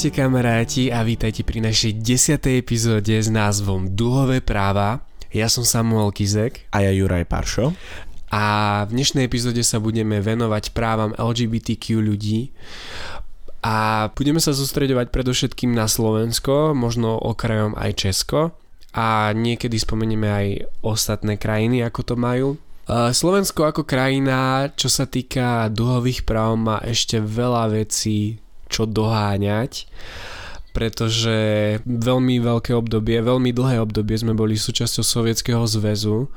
Ahojte kamaráti a vítajte pri našej desiatej epizóde s názvom Duhové práva. Ja som Samuel Kizek. A ja Juraj Paršo. A v dnešnej epizóde sa budeme venovať právam LGBTQ ľudí. A budeme sa sústredovať predovšetkým na Slovensko, možno okrajom aj Česko. A niekedy spomenieme aj ostatné krajiny, ako to majú. Slovensko ako krajina, čo sa týka duhových práv, má ešte veľa vecí čo doháňať pretože veľmi veľké obdobie, veľmi dlhé obdobie sme boli súčasťou Sovietskeho zväzu,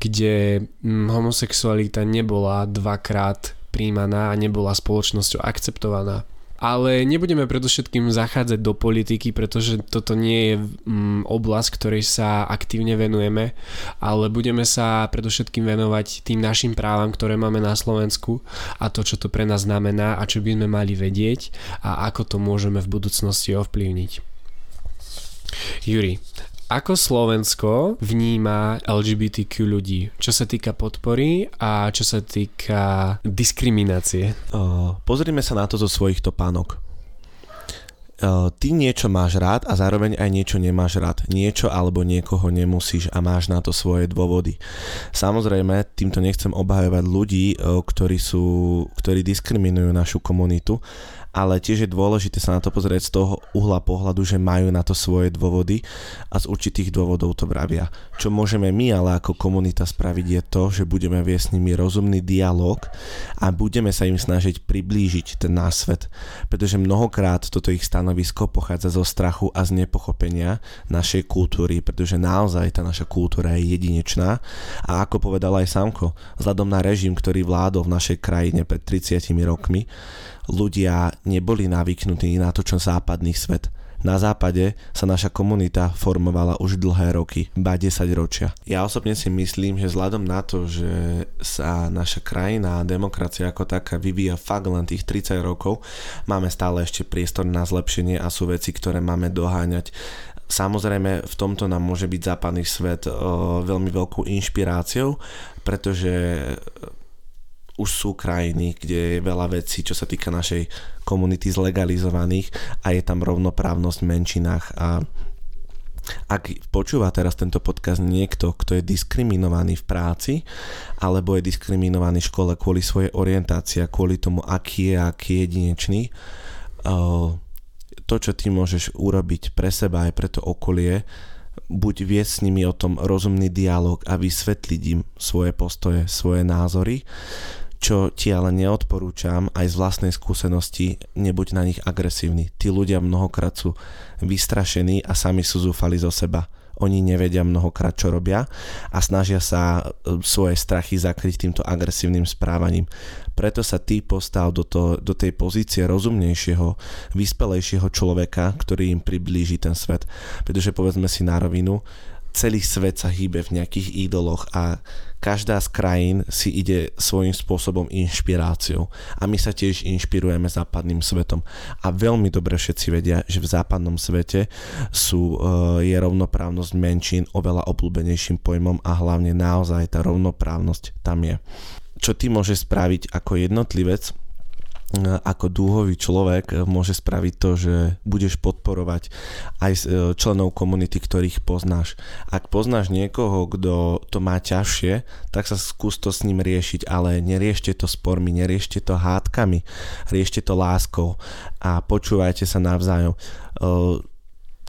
kde homosexualita nebola dvakrát príjmaná a nebola spoločnosťou akceptovaná. Ale nebudeme predovšetkým zachádzať do politiky, pretože toto nie je mm, oblasť, ktorej sa aktívne venujeme, ale budeme sa predovšetkým venovať tým našim právam, ktoré máme na Slovensku a to, čo to pre nás znamená a čo by sme mali vedieť a ako to môžeme v budúcnosti ovplyvniť. Juri, ako Slovensko vníma LGBTQ ľudí, čo sa týka podpory a čo sa týka diskriminácie? Uh, pozrime sa na to zo svojich topánok. Uh, ty niečo máš rád a zároveň aj niečo nemáš rád. Niečo alebo niekoho nemusíš a máš na to svoje dôvody. Samozrejme, týmto nechcem obhajovať ľudí, uh, ktorí, sú, ktorí diskriminujú našu komunitu, ale tiež je dôležité sa na to pozrieť z toho uhla pohľadu, že majú na to svoje dôvody a z určitých dôvodov to vravia. Čo môžeme my ale ako komunita spraviť je to, že budeme viesť s nimi rozumný dialog a budeme sa im snažiť priblížiť ten náš svet, pretože mnohokrát toto ich stanovisko pochádza zo strachu a z nepochopenia našej kultúry, pretože naozaj tá naša kultúra je jedinečná a ako povedal aj Samko, vzhľadom na režim, ktorý vládol v našej krajine pred 30 rokmi, ľudia neboli navyknutí na to, čo západný svet. Na západe sa naša komunita formovala už dlhé roky, ba 10 ročia. Ja osobne si myslím, že vzhľadom na to, že sa naša krajina a demokracia ako taká vyvíja fakt len tých 30 rokov, máme stále ešte priestor na zlepšenie a sú veci, ktoré máme doháňať. Samozrejme, v tomto nám môže byť západný svet o, veľmi veľkou inšpiráciou, pretože už sú krajiny, kde je veľa vecí, čo sa týka našej komunity zlegalizovaných a je tam rovnoprávnosť v menšinách a ak počúva teraz tento podcast niekto, kto je diskriminovaný v práci alebo je diskriminovaný v škole kvôli svojej orientácii kvôli tomu, aký je, aký je jedinečný, to, čo ty môžeš urobiť pre seba aj pre to okolie, buď viesť s nimi o tom rozumný dialog a vysvetliť im svoje postoje, svoje názory, čo ti ale neodporúčam aj z vlastnej skúsenosti, nebuď na nich agresívny. Tí ľudia mnohokrát sú vystrašení a sami sú zúfali zo seba. Oni nevedia mnohokrát, čo robia a snažia sa e, svoje strachy zakryť týmto agresívnym správaním. Preto sa ty postal do, to, do tej pozície rozumnejšieho, vyspelejšieho človeka, ktorý im priblíži ten svet. Pretože povedzme si na rovinu, celý svet sa hýbe v nejakých ídoloch a každá z krajín si ide svojím spôsobom inšpiráciou a my sa tiež inšpirujeme západným svetom a veľmi dobre všetci vedia, že v západnom svete sú, e, je rovnoprávnosť menšín oveľa obľúbenejším pojmom a hlavne naozaj tá rovnoprávnosť tam je. Čo ty môžeš spraviť ako jednotlivec, ako dúhový človek môže spraviť to, že budeš podporovať aj e, členov komunity, ktorých poznáš. Ak poznáš niekoho, kto to má ťažšie, tak sa skús to s ním riešiť, ale neriešte to spormi, neriešte to hádkami, riešte to láskou a počúvajte sa navzájom e,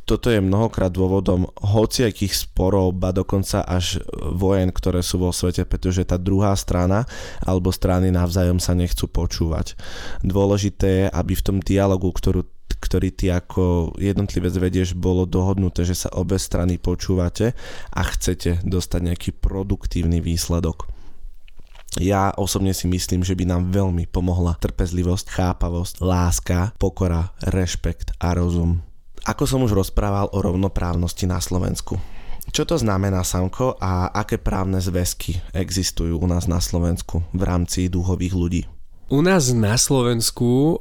toto je mnohokrát dôvodom hociakých sporov, ba dokonca až vojen, ktoré sú vo svete, pretože tá druhá strana alebo strany navzájom sa nechcú počúvať. Dôležité je, aby v tom dialogu, ktorú ktorý ty ako jednotlivec vedieš, bolo dohodnuté, že sa obe strany počúvate a chcete dostať nejaký produktívny výsledok. Ja osobne si myslím, že by nám veľmi pomohla trpezlivosť, chápavosť, láska, pokora, rešpekt a rozum. Ako som už rozprával o rovnoprávnosti na Slovensku. Čo to znamená, Samko, a aké právne zväzky existujú u nás na Slovensku v rámci duhových ľudí? U nás na Slovensku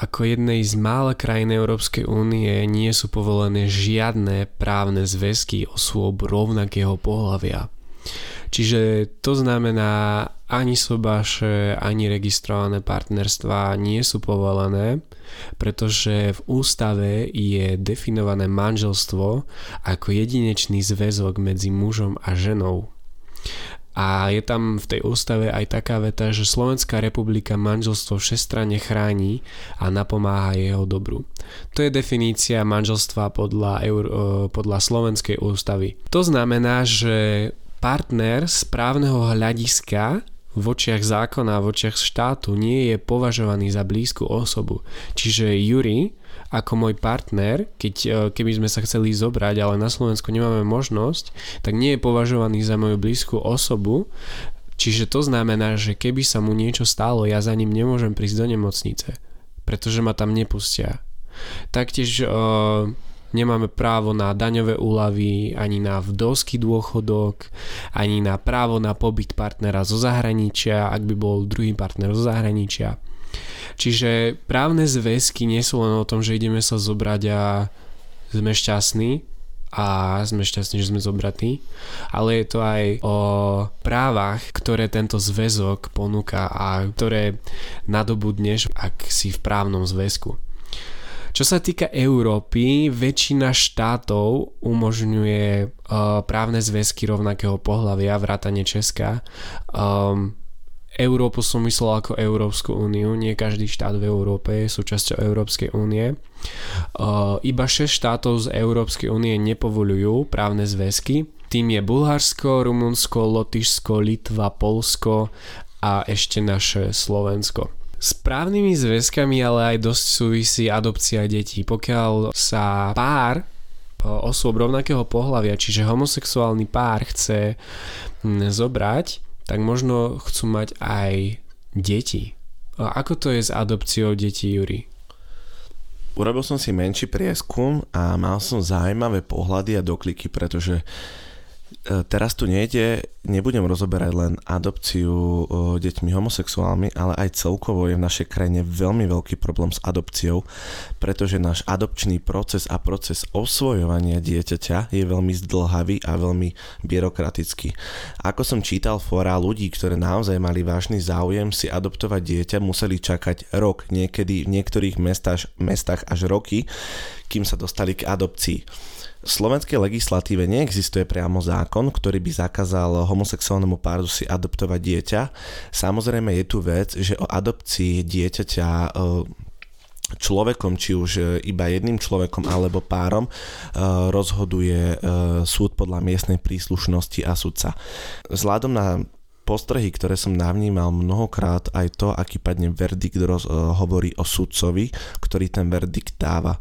ako jednej z mála krajín Európskej únie nie sú povolené žiadne právne zväzky osôb rovnakého pohľavia. Čiže to znamená, ani sobáše, ani registrované partnerstva nie sú povolené, pretože v ústave je definované manželstvo ako jedinečný zväzok medzi mužom a ženou. A je tam v tej ústave aj taká veta, že Slovenská republika manželstvo všestranne chráni a napomáha jeho dobru. To je definícia manželstva podľa, Eur, podľa Slovenskej ústavy. To znamená, že partner z právneho hľadiska v očiach zákona, v očiach štátu nie je považovaný za blízku osobu. Čiže Juri ako môj partner, keď, e, keby sme sa chceli zobrať, ale na Slovensku nemáme možnosť, tak nie je považovaný za moju blízku osobu, čiže to znamená, že keby sa mu niečo stalo, ja za ním nemôžem prísť do nemocnice, pretože ma tam nepustia. Taktiež uh, nemáme právo na daňové úlavy, ani na vdovský dôchodok, ani na právo na pobyt partnera zo zahraničia, ak by bol druhý partner zo zahraničia. Čiže právne zväzky nie sú len o tom, že ideme sa zobrať a sme šťastní a sme šťastní, že sme zobratí, ale je to aj o právach, ktoré tento zväzok ponúka a ktoré nadobudneš, ak si v právnom zväzku. Čo sa týka Európy, väčšina štátov umožňuje uh, právne zväzky rovnakého pohľavia, vrátane Česka. Um, Európu som myslel ako Európsku úniu, nie každý štát v Európe je súčasťou Európskej únie. Uh, iba 6 štátov z Európskej únie nepovolujú právne zväzky. Tým je Bulharsko, Rumunsko, Lotyšsko, Litva, Polsko a ešte naše Slovensko. S právnymi zväzkami ale aj dosť súvisí adopcia detí. Pokiaľ sa pár osôb rovnakého pohľavia, čiže homosexuálny pár chce zobrať tak možno chcú mať aj deti. A ako to je s adopciou detí, Juri? Urobil som si menší prieskum a mal som zaujímavé pohľady a dokliky, pretože teraz tu nejde, nebudem rozoberať len adopciu e, deťmi homosexuálmi, ale aj celkovo je v našej krajine veľmi veľký problém s adopciou, pretože náš adopčný proces a proces osvojovania dieťaťa je veľmi zdlhavý a veľmi byrokratický. Ako som čítal fora ľudí, ktoré naozaj mali vážny záujem si adoptovať dieťa, museli čakať rok, niekedy v niektorých mestách, mestách až roky, kým sa dostali k adopcii. V slovenskej legislatíve neexistuje priamo zákon, ktorý by zakázal homosexuálnemu páru si adoptovať dieťa. Samozrejme je tu vec, že o adopcii dieťaťa e, človekom, či už iba jedným človekom alebo párom, e, rozhoduje e, súd podľa miestnej príslušnosti a sudca. Vzhľadom na postrehy, ktoré som navnímal mnohokrát, aj to, aký padne verdikt roz, uh, hovorí o sudcovi, ktorý ten verdikt dáva.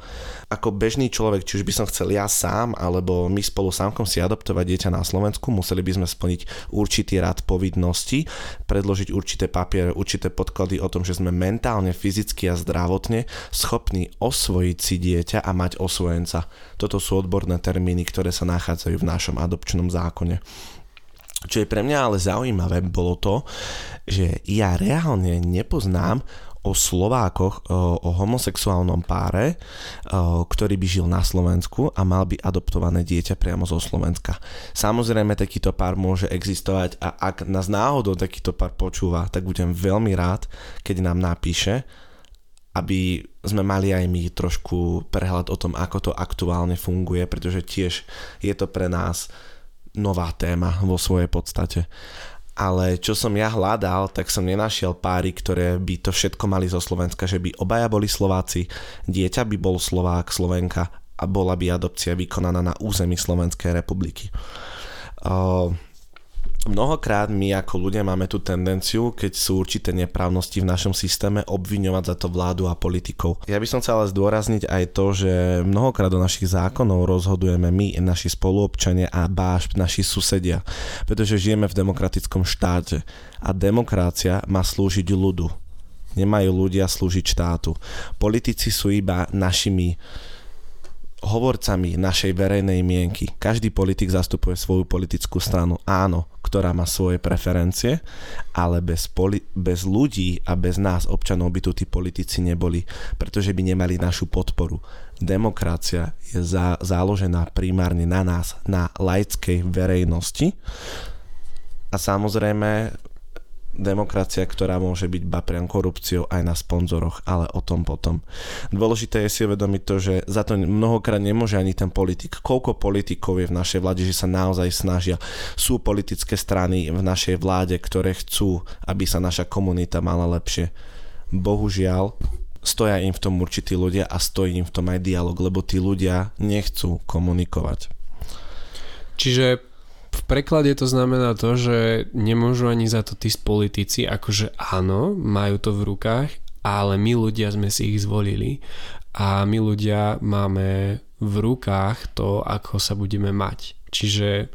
Ako bežný človek, či už by som chcel ja sám, alebo my spolu sámkom si adoptovať dieťa na Slovensku, museli by sme splniť určitý rad povinností, predložiť určité papiere, určité podklady o tom, že sme mentálne, fyzicky a zdravotne schopní osvojiť si dieťa a mať osvojenca. Toto sú odborné termíny, ktoré sa nachádzajú v našom adopčnom zákone. Čo je pre mňa ale zaujímavé, bolo to, že ja reálne nepoznám o Slovákoch, o, o homosexuálnom páre, o, ktorý by žil na Slovensku a mal by adoptované dieťa priamo zo Slovenska. Samozrejme, takýto pár môže existovať a ak nás náhodou takýto pár počúva, tak budem veľmi rád, keď nám napíše, aby sme mali aj my trošku prehľad o tom, ako to aktuálne funguje, pretože tiež je to pre nás nová téma vo svojej podstate. Ale čo som ja hľadal, tak som nenašiel páry, ktoré by to všetko mali zo Slovenska, že by obaja boli Slováci, dieťa by bol Slovák, Slovenka a bola by adopcia vykonaná na území Slovenskej republiky. Uh, Mnohokrát my ako ľudia máme tú tendenciu, keď sú určité neprávnosti v našom systéme, obviňovať za to vládu a politikov. Ja by som chcel ale zdôrazniť aj to, že mnohokrát do našich zákonov rozhodujeme my, naši spoluobčania a báš naši susedia, pretože žijeme v demokratickom štáte a demokracia má slúžiť ľudu. Nemajú ľudia slúžiť štátu. Politici sú iba našimi hovorcami našej verejnej mienky. Každý politik zastupuje svoju politickú stranu. Áno, ktorá má svoje preferencie, ale bez, poli- bez ľudí a bez nás, občanov, by tu tí politici neboli, pretože by nemali našu podporu. Demokracia je za- záložená primárne na nás, na laickej verejnosti a samozrejme demokracia, ktorá môže byť ba priam korupciou aj na sponzoroch, ale o tom potom. Dôležité je si uvedomiť to, že za to mnohokrát nemôže ani ten politik. Koľko politikov je v našej vláde, že sa naozaj snažia. Sú politické strany v našej vláde, ktoré chcú, aby sa naša komunita mala lepšie. Bohužiaľ, stoja im v tom určití ľudia a stojí im v tom aj dialog, lebo tí ľudia nechcú komunikovať. Čiže v preklade to znamená to, že nemôžu ani za to tí politici, akože áno, majú to v rukách, ale my ľudia sme si ich zvolili a my ľudia máme v rukách to, ako sa budeme mať. Čiže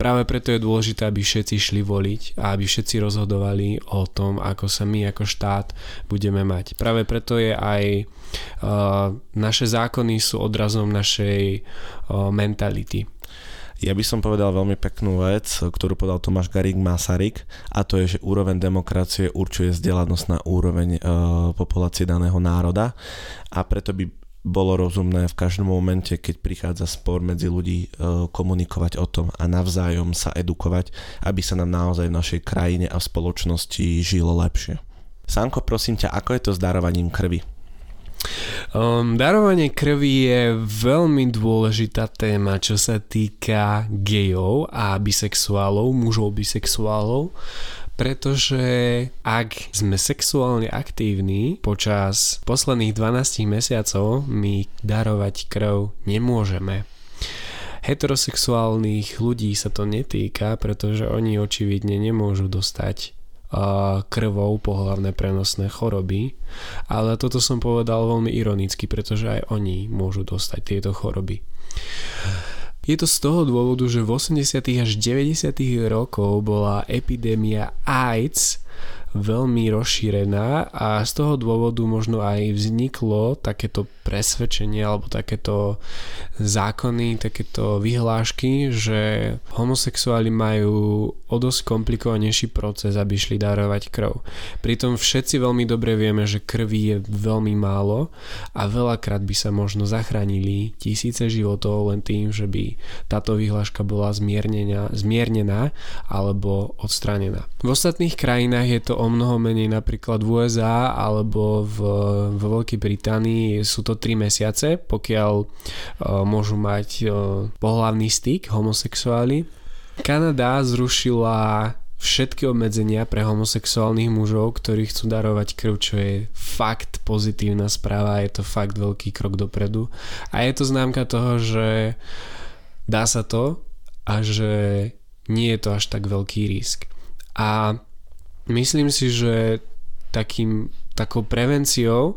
práve preto je dôležité, aby všetci šli voliť a aby všetci rozhodovali o tom, ako sa my ako štát budeme mať. Práve preto je aj uh, naše zákony sú odrazom našej uh, mentality ja by som povedal veľmi peknú vec, ktorú povedal Tomáš Garík Masaryk a to je, že úroveň demokracie určuje vzdelanosť na úroveň e, populácie daného národa a preto by bolo rozumné v každom momente, keď prichádza spor medzi ľudí, e, komunikovať o tom a navzájom sa edukovať, aby sa nám naozaj v našej krajine a v spoločnosti žilo lepšie. Sanko, prosím ťa, ako je to s darovaním krvi? Um, darovanie krvi je veľmi dôležitá téma, čo sa týka gejov a bisexuálov, mužov bisexuálov, pretože ak sme sexuálne aktívni počas posledných 12 mesiacov, my darovať krv nemôžeme. Heterosexuálnych ľudí sa to netýka, pretože oni očividne nemôžu dostať krvou pohlavné prenosné choroby, ale toto som povedal veľmi ironicky, pretože aj oni môžu dostať tieto choroby. Je to z toho dôvodu, že v 80. až 90. rokov bola epidémia AIDS veľmi rozšírená a z toho dôvodu možno aj vzniklo takéto presvedčenie alebo takéto zákony, takéto vyhlášky, že homosexuáli majú o dosť komplikovanejší proces, aby šli darovať krv. Pritom všetci veľmi dobre vieme, že krvi je veľmi málo a veľakrát by sa možno zachránili tisíce životov len tým, že by táto vyhláška bola zmiernená, alebo odstranená. V ostatných krajinách je to o mnoho menej napríklad v USA alebo v, v Veľkej Británii sú to 3 mesiace, pokiaľ uh, môžu mať uh, pohlavný styk homosexuáli. Kanada zrušila všetky obmedzenia pre homosexuálnych mužov, ktorí chcú darovať krv, čo je fakt pozitívna správa, je to fakt veľký krok dopredu. A je to známka toho, že dá sa to a že nie je to až tak veľký risk. A Myslím si, že takým, takou prevenciou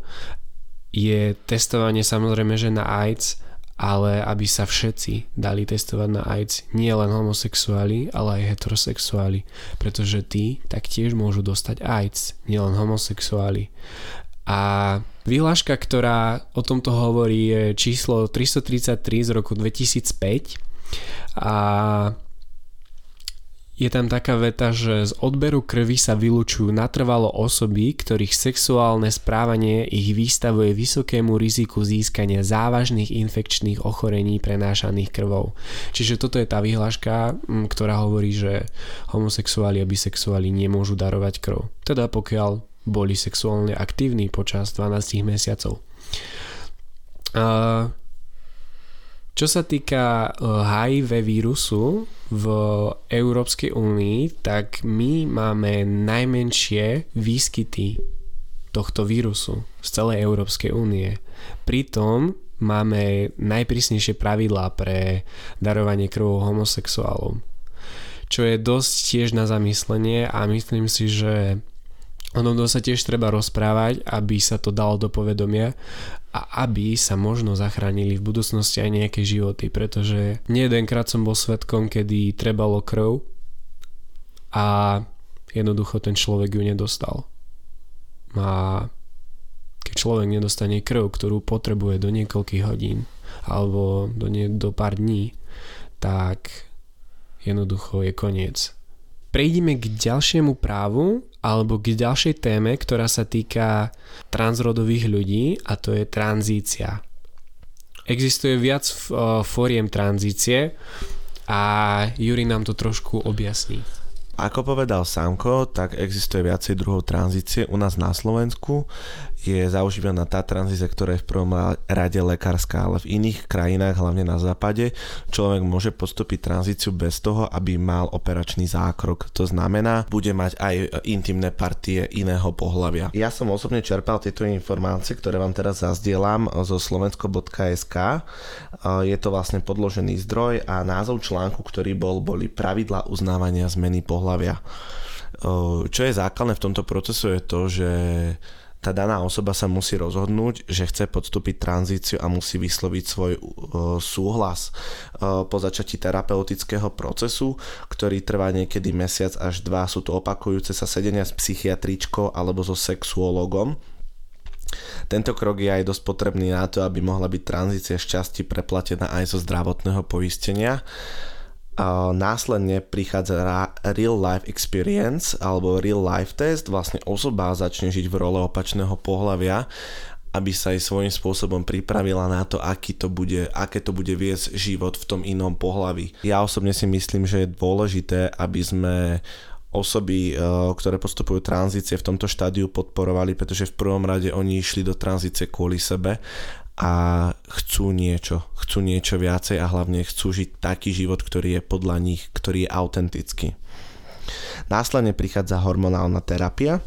je testovanie samozrejme, že na AIDS, ale aby sa všetci dali testovať na AIDS, nie len homosexuáli, ale aj heterosexuáli, pretože tí taktiež môžu dostať AIDS, nielen homosexuáli. A vyhláška, ktorá o tomto hovorí, je číslo 333 z roku 2005 a je tam taká veta, že z odberu krvi sa vylúčujú natrvalo osoby, ktorých sexuálne správanie ich vystavuje vysokému riziku získania závažných infekčných ochorení prenášaných krvou. Čiže toto je tá vyhláška, ktorá hovorí, že homosexuáli a bisexuáli nemôžu darovať krv. Teda pokiaľ boli sexuálne aktívni počas 12 mesiacov. Čo sa týka HIV vírusu, v Európskej únii, tak my máme najmenšie výskyty tohto vírusu z celej Európskej únie. Pritom máme najprísnejšie pravidlá pre darovanie krvou homosexuálom. Čo je dosť tiež na zamyslenie a myslím si, že o tom sa tiež treba rozprávať, aby sa to dalo do povedomia a aby sa možno zachránili v budúcnosti aj nejaké životy, pretože nie jedenkrát som bol svetkom, kedy trebalo krv a jednoducho ten človek ju nedostal. A keď človek nedostane krv, ktorú potrebuje do niekoľkých hodín alebo do, nie, do pár dní, tak jednoducho je koniec prejdime k ďalšiemu právu alebo k ďalšej téme, ktorá sa týka transrodových ľudí a to je tranzícia. Existuje viac fóriem tranzície a Juri nám to trošku objasní. Ako povedal Samko, tak existuje viacej druhov tranzície. U nás na Slovensku je zaužívaná tá tranzícia, ktorá je v prvom rade lekárska, ale v iných krajinách, hlavne na západe, človek môže postúpiť tranzíciu bez toho, aby mal operačný zákrok. To znamená, bude mať aj intimné partie iného pohľavia. Ja som osobne čerpal tieto informácie, ktoré vám teraz zazdielam zo slovensko.sk. Je to vlastne podložený zdroj a názov článku, ktorý bol, boli pravidla uznávania zmeny pohľavia. Čo je základné v tomto procesu je to, že tá daná osoba sa musí rozhodnúť, že chce podstúpiť tranzíciu a musí vysloviť svoj uh, súhlas uh, po začatí terapeutického procesu, ktorý trvá niekedy mesiac až dva. Sú to opakujúce sa sedenia s psychiatričkou alebo so sexuologom. Tento krok je aj dosť potrebný na to, aby mohla byť tranzícia šťastí preplatená aj zo zdravotného poistenia. Následne prichádza real life experience alebo real life test, vlastne osoba začne žiť v role opačného pohľavia aby sa aj svojím spôsobom pripravila na to, aký to bude, aké to bude viesť život v tom inom pohlaví. Ja osobne si myslím, že je dôležité, aby sme osoby, eh, ktoré postupujú tranzície v tomto štádiu podporovali, pretože v prvom rade oni išli do tranzície kvôli sebe a chcú niečo, chcú niečo viacej a hlavne chcú žiť taký život, ktorý je podľa nich, ktorý je autentický. Následne prichádza hormonálna terapia,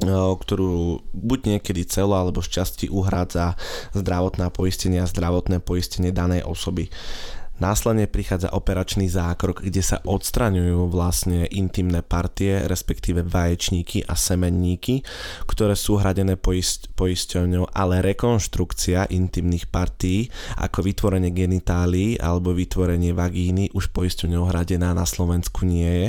ktorú buď niekedy celo alebo šťastí uhrádza zdravotná poistenie a zdravotné poistenie danej osoby. Následne prichádza operačný zákrok, kde sa odstraňujú vlastne intimné partie, respektíve vaječníky a semenníky, ktoré sú hradené poist- poisťovňou, ale rekonštrukcia intimných partí ako vytvorenie genitálií alebo vytvorenie vagíny už poisťovňou hradená na Slovensku nie je.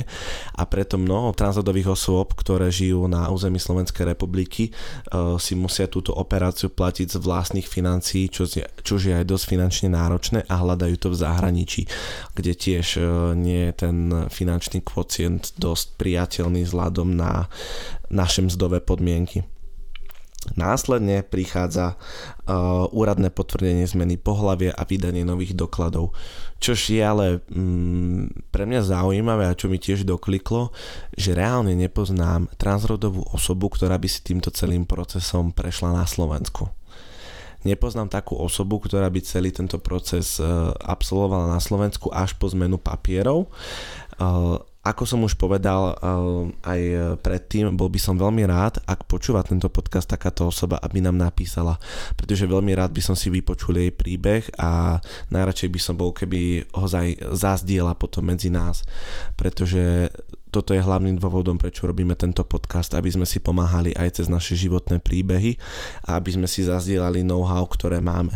A preto mnoho transrodových osôb, ktoré žijú na území Slovenskej republiky, e, si musia túto operáciu platiť z vlastných financií, čo čo je aj dosť finančne náročné a hľadajú to v zahraničí zahraničí, kde tiež e, nie je ten finančný kvocient dosť priateľný vzhľadom na naše mzdové podmienky. Následne prichádza uh, úradné potvrdenie zmeny pohlavia a vydanie nových dokladov. Čož je ale mm, pre mňa zaujímavé a čo mi tiež dokliklo, že reálne nepoznám transrodovú osobu, ktorá by si týmto celým procesom prešla na Slovensku. Nepoznám takú osobu, ktorá by celý tento proces e, absolvovala na Slovensku až po zmenu papierov. Ako som už povedal e, aj predtým, bol by som veľmi rád, ak počúva tento podcast takáto osoba, aby nám napísala, pretože veľmi rád by som si vypočul jej príbeh a najradšej by som bol, keby ho zazdiela potom medzi nás, pretože toto je hlavným dôvodom, prečo robíme tento podcast, aby sme si pomáhali aj cez naše životné príbehy a aby sme si zazdielali know-how, ktoré máme.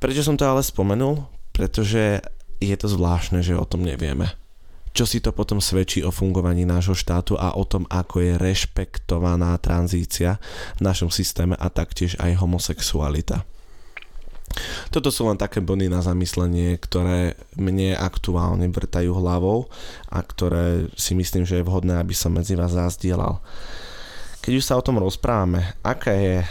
Prečo som to ale spomenul? Pretože je to zvláštne, že o tom nevieme. Čo si to potom svedčí o fungovaní nášho štátu a o tom, ako je rešpektovaná tranzícia v našom systéme a taktiež aj homosexualita. Toto sú len také body na zamyslenie, ktoré mne aktuálne vrtajú hlavou a ktoré si myslím, že je vhodné, aby som medzi vás zazdielal. Keď už sa o tom rozprávame, aká je e,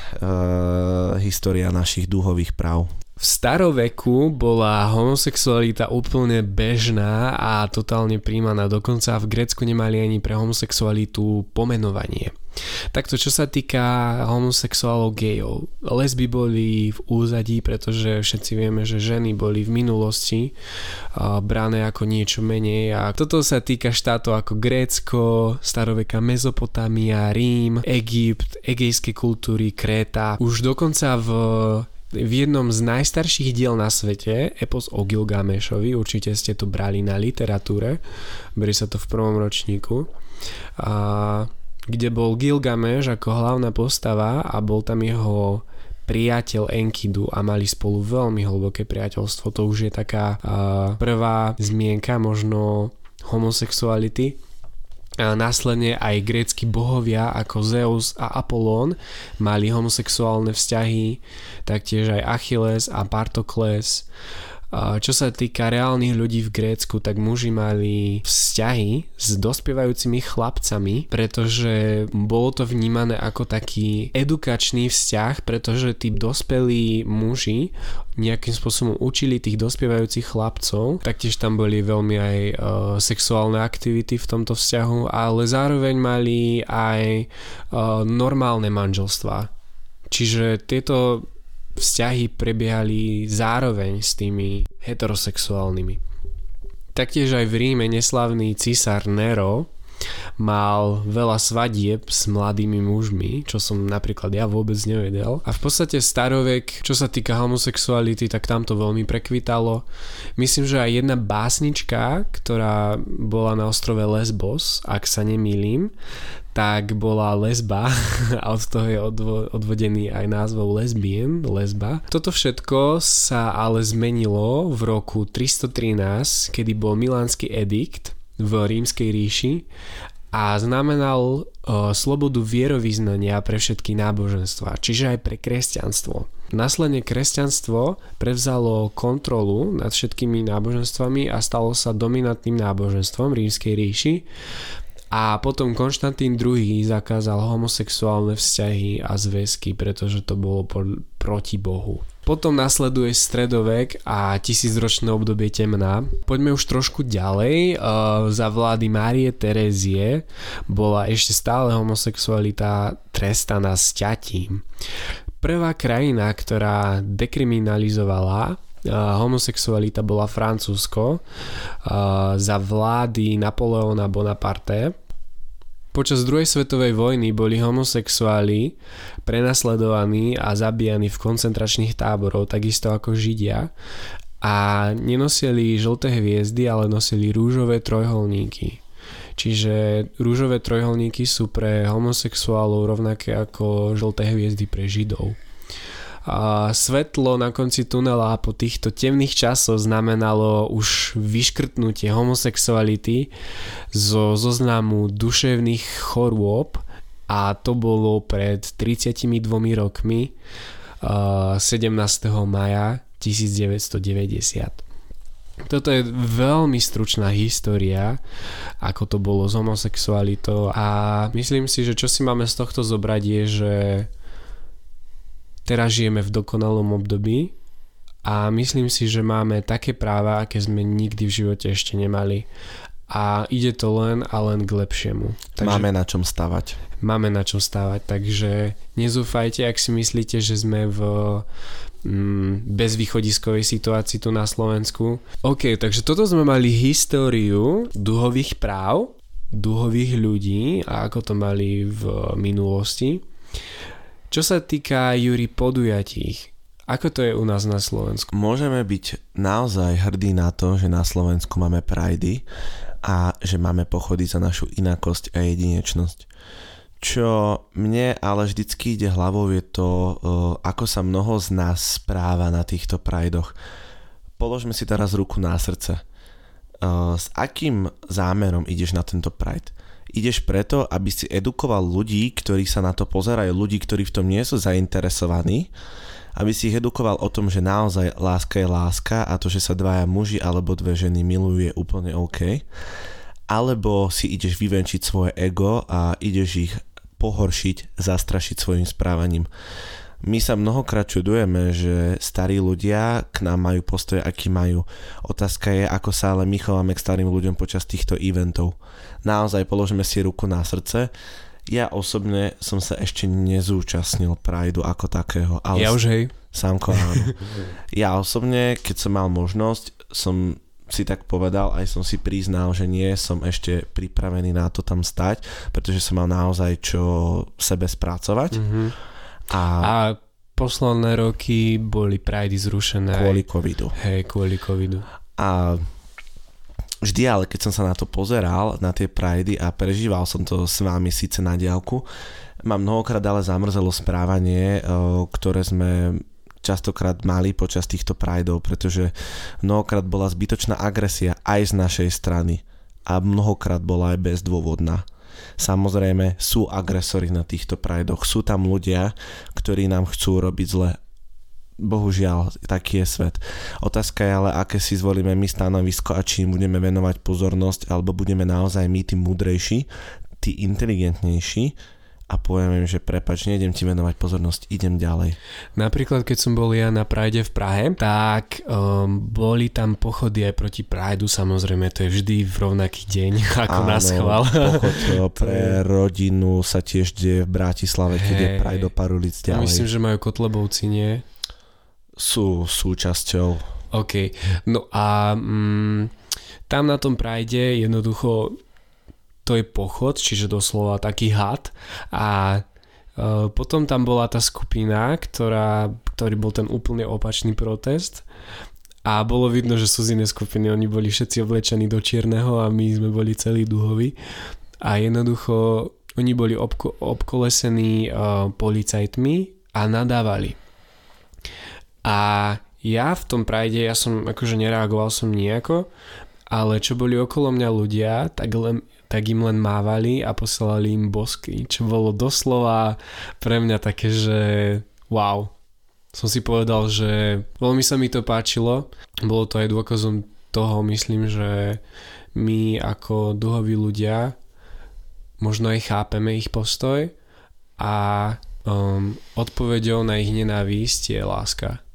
história našich dúhových práv? V staroveku bola homosexualita úplne bežná a totálne príjmaná. Dokonca v Grécku nemali ani pre homosexualitu pomenovanie. Takto čo sa týka homosexuálov gejov. Lesby boli v úzadí, pretože všetci vieme, že ženy boli v minulosti brané ako niečo menej a toto sa týka štátov ako Grécko, staroveka Mezopotámia, Rím, Egypt, egejské kultúry, Kréta. Už dokonca v v jednom z najstarších diel na svete, epos o Gilgamešovi, určite ste to brali na literatúre, berie sa to v prvom ročníku, a, kde bol Gilgameš ako hlavná postava a bol tam jeho priateľ Enkidu a mali spolu veľmi hlboké priateľstvo. To už je taká a, prvá zmienka možno homosexuality následne aj grécky bohovia ako Zeus a Apollón mali homosexuálne vzťahy, taktiež aj Achilles a Partokles Čo sa týka reálnych ľudí v Grécku, tak muži mali vzťahy s dospievajúcimi chlapcami, pretože bolo to vnímané ako taký edukačný vzťah, pretože tí dospelí muži nejakým spôsobom učili tých dospievajúcich chlapcov. Taktiež tam boli veľmi aj uh, sexuálne aktivity v tomto vzťahu, ale zároveň mali aj uh, normálne manželstva. Čiže tieto vzťahy prebiehali zároveň s tými heterosexuálnymi. Taktiež aj v Ríme neslavný císar Nero mal veľa svadieb s mladými mužmi, čo som napríklad ja vôbec nevedel. A v podstate starovek, čo sa týka homosexuality, tak tam to veľmi prekvitalo. Myslím, že aj jedna básnička, ktorá bola na ostrove Lesbos, ak sa nemýlim, tak bola lesba a od toho je odvo- odvodený aj názvov lesbien, lesba. Toto všetko sa ale zmenilo v roku 313, kedy bol Milánsky edikt v rímskej ríši a znamenal uh, slobodu vierovýznania pre všetky náboženstva, čiže aj pre kresťanstvo. Následne kresťanstvo prevzalo kontrolu nad všetkými náboženstvami a stalo sa dominantným náboženstvom rímskej ríši a potom Konštantín II zakázal homosexuálne vzťahy a zväzky, pretože to bolo proti Bohu. Potom nasleduje stredovek a tisícročné obdobie temná. Poďme už trošku ďalej. Za vlády Márie Terézie bola ešte stále homosexualita trestaná sťatím. Prvá krajina, ktorá dekriminalizovala homosexualita bola Francúzsko za vlády Napoleona Bonaparte. Počas druhej svetovej vojny boli homosexuáli prenasledovaní a zabíjani v koncentračných táboroch, takisto ako Židia a nenosili žlté hviezdy, ale nosili rúžové trojholníky. Čiže rúžové trojholníky sú pre homosexuálov rovnaké ako žlté hviezdy pre Židov a svetlo na konci tunela po týchto temných časoch znamenalo už vyškrtnutie homosexuality zo zoznamu duševných chorôb a to bolo pred 32 rokmi 17. maja 1990. Toto je veľmi stručná história, ako to bolo s homosexualitou a myslím si, že čo si máme z tohto zobrať je, že teraz žijeme v dokonalom období a myslím si, že máme také práva, aké sme nikdy v živote ešte nemali a ide to len a len k lepšiemu. Takže máme na čom stavať. Máme na čom stavať, takže nezúfajte, ak si myslíte, že sme v mm, bezvýchodiskovej situácii tu na Slovensku. OK, takže toto sme mali históriu duhových práv, duhových ľudí a ako to mali v minulosti. Čo sa týka Juri podujatí, ako to je u nás na Slovensku? Môžeme byť naozaj hrdí na to, že na Slovensku máme prajdy a že máme pochody za našu inakosť a jedinečnosť. Čo mne ale vždycky ide hlavou je to, ako sa mnoho z nás správa na týchto prajdoch. Položme si teraz ruku na srdce. S akým zámerom ideš na tento pride? ideš preto, aby si edukoval ľudí, ktorí sa na to pozerajú, ľudí, ktorí v tom nie sú zainteresovaní, aby si ich edukoval o tom, že naozaj láska je láska a to, že sa dvaja muži alebo dve ženy milujú je úplne OK. Alebo si ideš vyvenčiť svoje ego a ideš ich pohoršiť, zastrašiť svojim správaním. My sa mnohokrát čudujeme, že starí ľudia k nám majú postoje, aký majú. Otázka je, ako sa ale my chováme k starým ľuďom počas týchto eventov. Naozaj položíme si ruku na srdce. Ja osobne som sa ešte nezúčastnil Prideu ako takého. Ale ja už hej. Sámko áno. ja osobne, keď som mal možnosť, som si tak povedal, aj som si priznal, že nie som ešte pripravený na to tam stať, pretože som mal naozaj čo sebe spracovať. Mm-hmm a, a posledné roky boli prajdy zrušené. Kvôli covidu. Hej, kvôli covidu. A vždy ale keď som sa na to pozeral, na tie prajdy a prežíval som to s vami síce na diálku, mám mnohokrát ale zamrzelo správanie, ktoré sme častokrát mali počas týchto prajdov, pretože mnohokrát bola zbytočná agresia aj z našej strany a mnohokrát bola aj bezdôvodná. Samozrejme sú agresori na týchto prajdoch, sú tam ľudia, ktorí nám chcú robiť zle. Bohužiaľ, taký je svet. Otázka je ale, aké si zvolíme my stanovisko a či im budeme venovať pozornosť, alebo budeme naozaj my tí múdrejší, tí inteligentnejší a poviem im, že prepač, nejdem ti venovať pozornosť, idem ďalej. Napríklad, keď som bol ja na Pride v Prahe, tak um, boli tam pochody aj proti Prideu, samozrejme, to je vždy v rovnaký deň, ako Áno, na schvál. pochod pre rodinu sa tiež deje v Bratislave, keď hey, je Pride do pár ulic ďalej. Myslím, že majú Kotlebovci, nie? Sú súčasťou. OK, no a mm, tam na tom Pride jednoducho to je pochod, čiže doslova taký had a uh, potom tam bola tá skupina, ktorá, ktorý bol ten úplne opačný protest a bolo vidno, že sú z iné skupiny, oni boli všetci oblečení do čierneho a my sme boli celí duhoví a jednoducho oni boli obko- obkolesení uh, policajtmi a nadávali. A ja v tom prajde, ja som akože nereagoval som nejako, ale čo boli okolo mňa ľudia, tak len tak im len mávali a posielali im bosky, čo bolo doslova pre mňa také, že wow. Som si povedal, že veľmi sa mi to páčilo. Bolo to aj dôkazom toho, myslím, že my ako duhoví ľudia možno aj chápeme ich postoj a um, odpovedou na ich nenávisť je láska.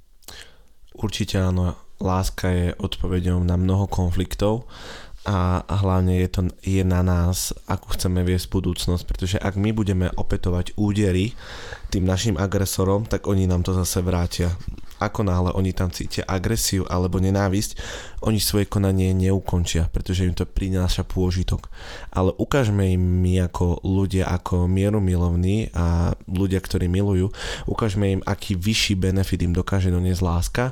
Určite áno, láska je odpovedou na mnoho konfliktov a hlavne je to je na nás, ako chceme viesť budúcnosť, pretože ak my budeme opetovať údery tým našim agresorom, tak oni nám to zase vrátia. Ako náhle oni tam cítia agresiu alebo nenávisť, oni svoje konanie neukončia, pretože im to prináša pôžitok. Ale ukážme im my ako ľudia, ako mierumilovní a ľudia, ktorí milujú, ukážme im, aký vyšší benefit im dokáže doniesť láska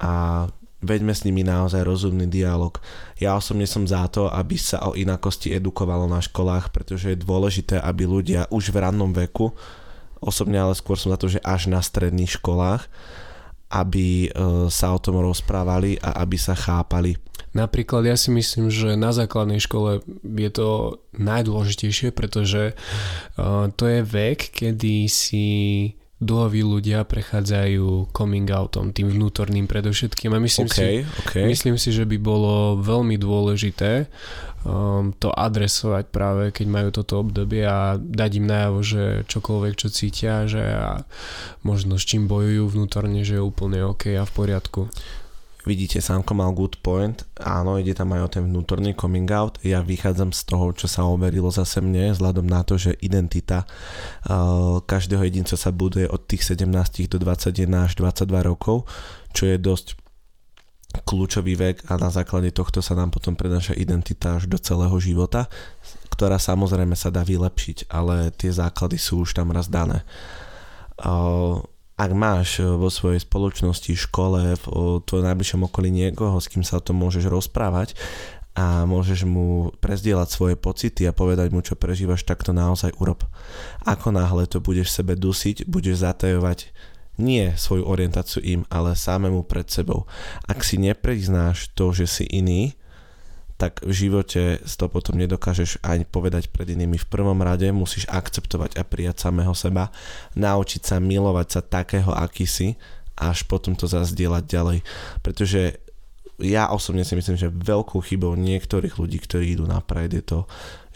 a veďme s nimi naozaj rozumný dialog. Ja osobne som za to, aby sa o inakosti edukovalo na školách, pretože je dôležité, aby ľudia už v rannom veku, osobne ale skôr som za to, že až na stredných školách, aby e, sa o tom rozprávali a aby sa chápali. Napríklad ja si myslím, že na základnej škole je to najdôležitejšie, pretože uh, to je vek, kedy si duhoví ľudia prechádzajú coming outom, tým vnútorným predovšetkým a myslím, okay, si, okay. myslím si, že by bolo veľmi dôležité um, to adresovať práve keď majú toto obdobie a dať im najavo, že čokoľvek čo cítia, že a možno s čím bojujú vnútorne, že je úplne OK a v poriadku. Vidíte, Samko mal good point. Áno, ide tam aj o ten vnútorný coming out. Ja vychádzam z toho, čo sa overilo zase mne, vzhľadom na to, že identita uh, každého jedinca sa buduje od tých 17 do 21 až 22 rokov, čo je dosť kľúčový vek a na základe tohto sa nám potom prenáša identita až do celého života, ktorá samozrejme sa dá vylepšiť, ale tie základy sú už tam raz dané. Ak máš eh, vo svojej spoločnosti, škole, v tvojom najbližšom okolí niekoho, s kým sa o tom môžeš rozprávať a môžeš mu prezdieľať svoje pocity a povedať mu, čo prežívaš, tak to naozaj urob. Ako náhle to budeš sebe dusiť, budeš zatajovať nie svoju orientáciu im, ale samému pred sebou. Ak si nepriznáš to, že si iný, tak v živote to potom nedokážeš ani povedať pred inými. V prvom rade musíš akceptovať a prijať samého seba, naučiť sa milovať sa takého, aký si, až potom to zazdieľať ďalej. Pretože ja osobne si myslím, že veľkou chybou niektorých ľudí, ktorí idú na Pride je to,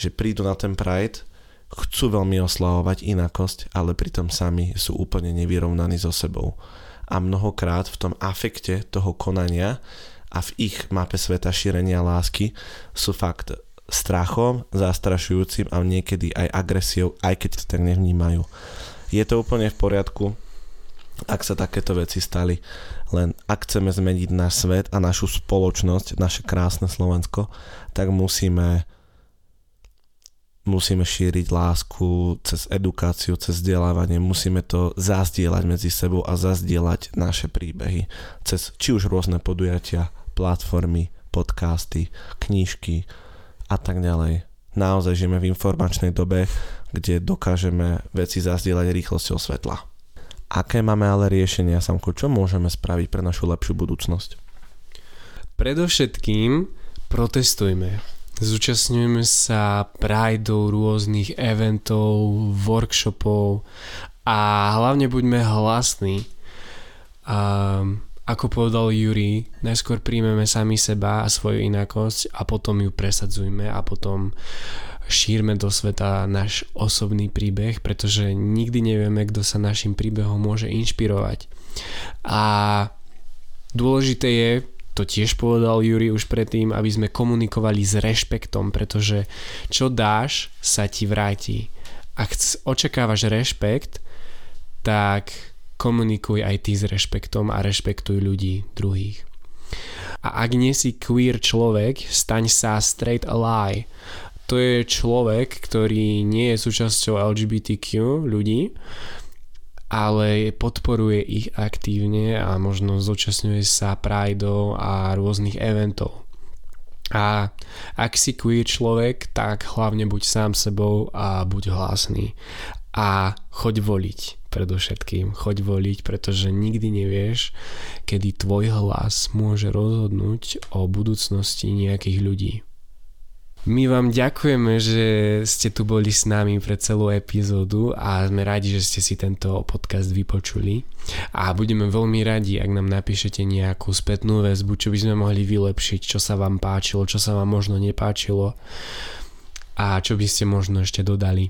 že prídu na ten Pride, chcú veľmi oslavovať inakosť, ale pritom sami sú úplne nevyrovnaní so sebou. A mnohokrát v tom afekte toho konania a v ich mape sveta šírenia lásky sú fakt strachom, zastrašujúcim a niekedy aj agresiou, aj keď to tak nevnímajú. Je to úplne v poriadku, ak sa takéto veci stali. Len ak chceme zmeniť náš svet a našu spoločnosť, naše krásne Slovensko, tak musíme musíme šíriť lásku cez edukáciu, cez vzdelávanie, musíme to zazdieľať medzi sebou a zazdieľať naše príbehy cez či už rôzne podujatia, platformy, podcasty, knížky a tak ďalej. Naozaj žijeme v informačnej dobe, kde dokážeme veci zazdieľať rýchlosťou svetla. Aké máme ale riešenia, Samko? Čo môžeme spraviť pre našu lepšiu budúcnosť? Predovšetkým protestujme. Zúčastňujeme sa prideov, rôznych eventov, workshopov a hlavne buďme hlasní A ako povedal Yuri, najskôr príjmeme sami seba a svoju inakosť a potom ju presadzujme a potom šírme do sveta náš osobný príbeh, pretože nikdy nevieme, kto sa našim príbehom môže inšpirovať. A dôležité je, to tiež povedal Juri už predtým, aby sme komunikovali s rešpektom, pretože čo dáš, sa ti vráti. Ak očakávaš rešpekt, tak komunikuj aj ty s rešpektom a rešpektuj ľudí druhých. A ak nie si queer človek, staň sa straight ally. To je človek, ktorý nie je súčasťou LGBTQ ľudí, ale podporuje ich aktívne a možno zúčastňuje sa prideov a rôznych eventov. A ak si queer človek, tak hlavne buď sám sebou a buď hlasný. A choď voliť predovšetkým. Choď voliť, pretože nikdy nevieš, kedy tvoj hlas môže rozhodnúť o budúcnosti nejakých ľudí. My vám ďakujeme, že ste tu boli s nami pre celú epizódu a sme radi, že ste si tento podcast vypočuli a budeme veľmi radi, ak nám napíšete nejakú spätnú väzbu, čo by sme mohli vylepšiť, čo sa vám páčilo, čo sa vám možno nepáčilo a čo by ste možno ešte dodali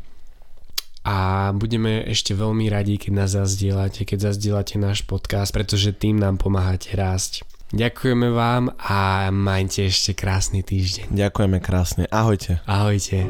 a budeme ešte veľmi radi, keď nás zazdielate, keď zazdielate náš podcast, pretože tým nám pomáhate rásť. Ďakujeme vám a majte ešte krásny týždeň. Ďakujeme krásne. Ahojte. Ahojte.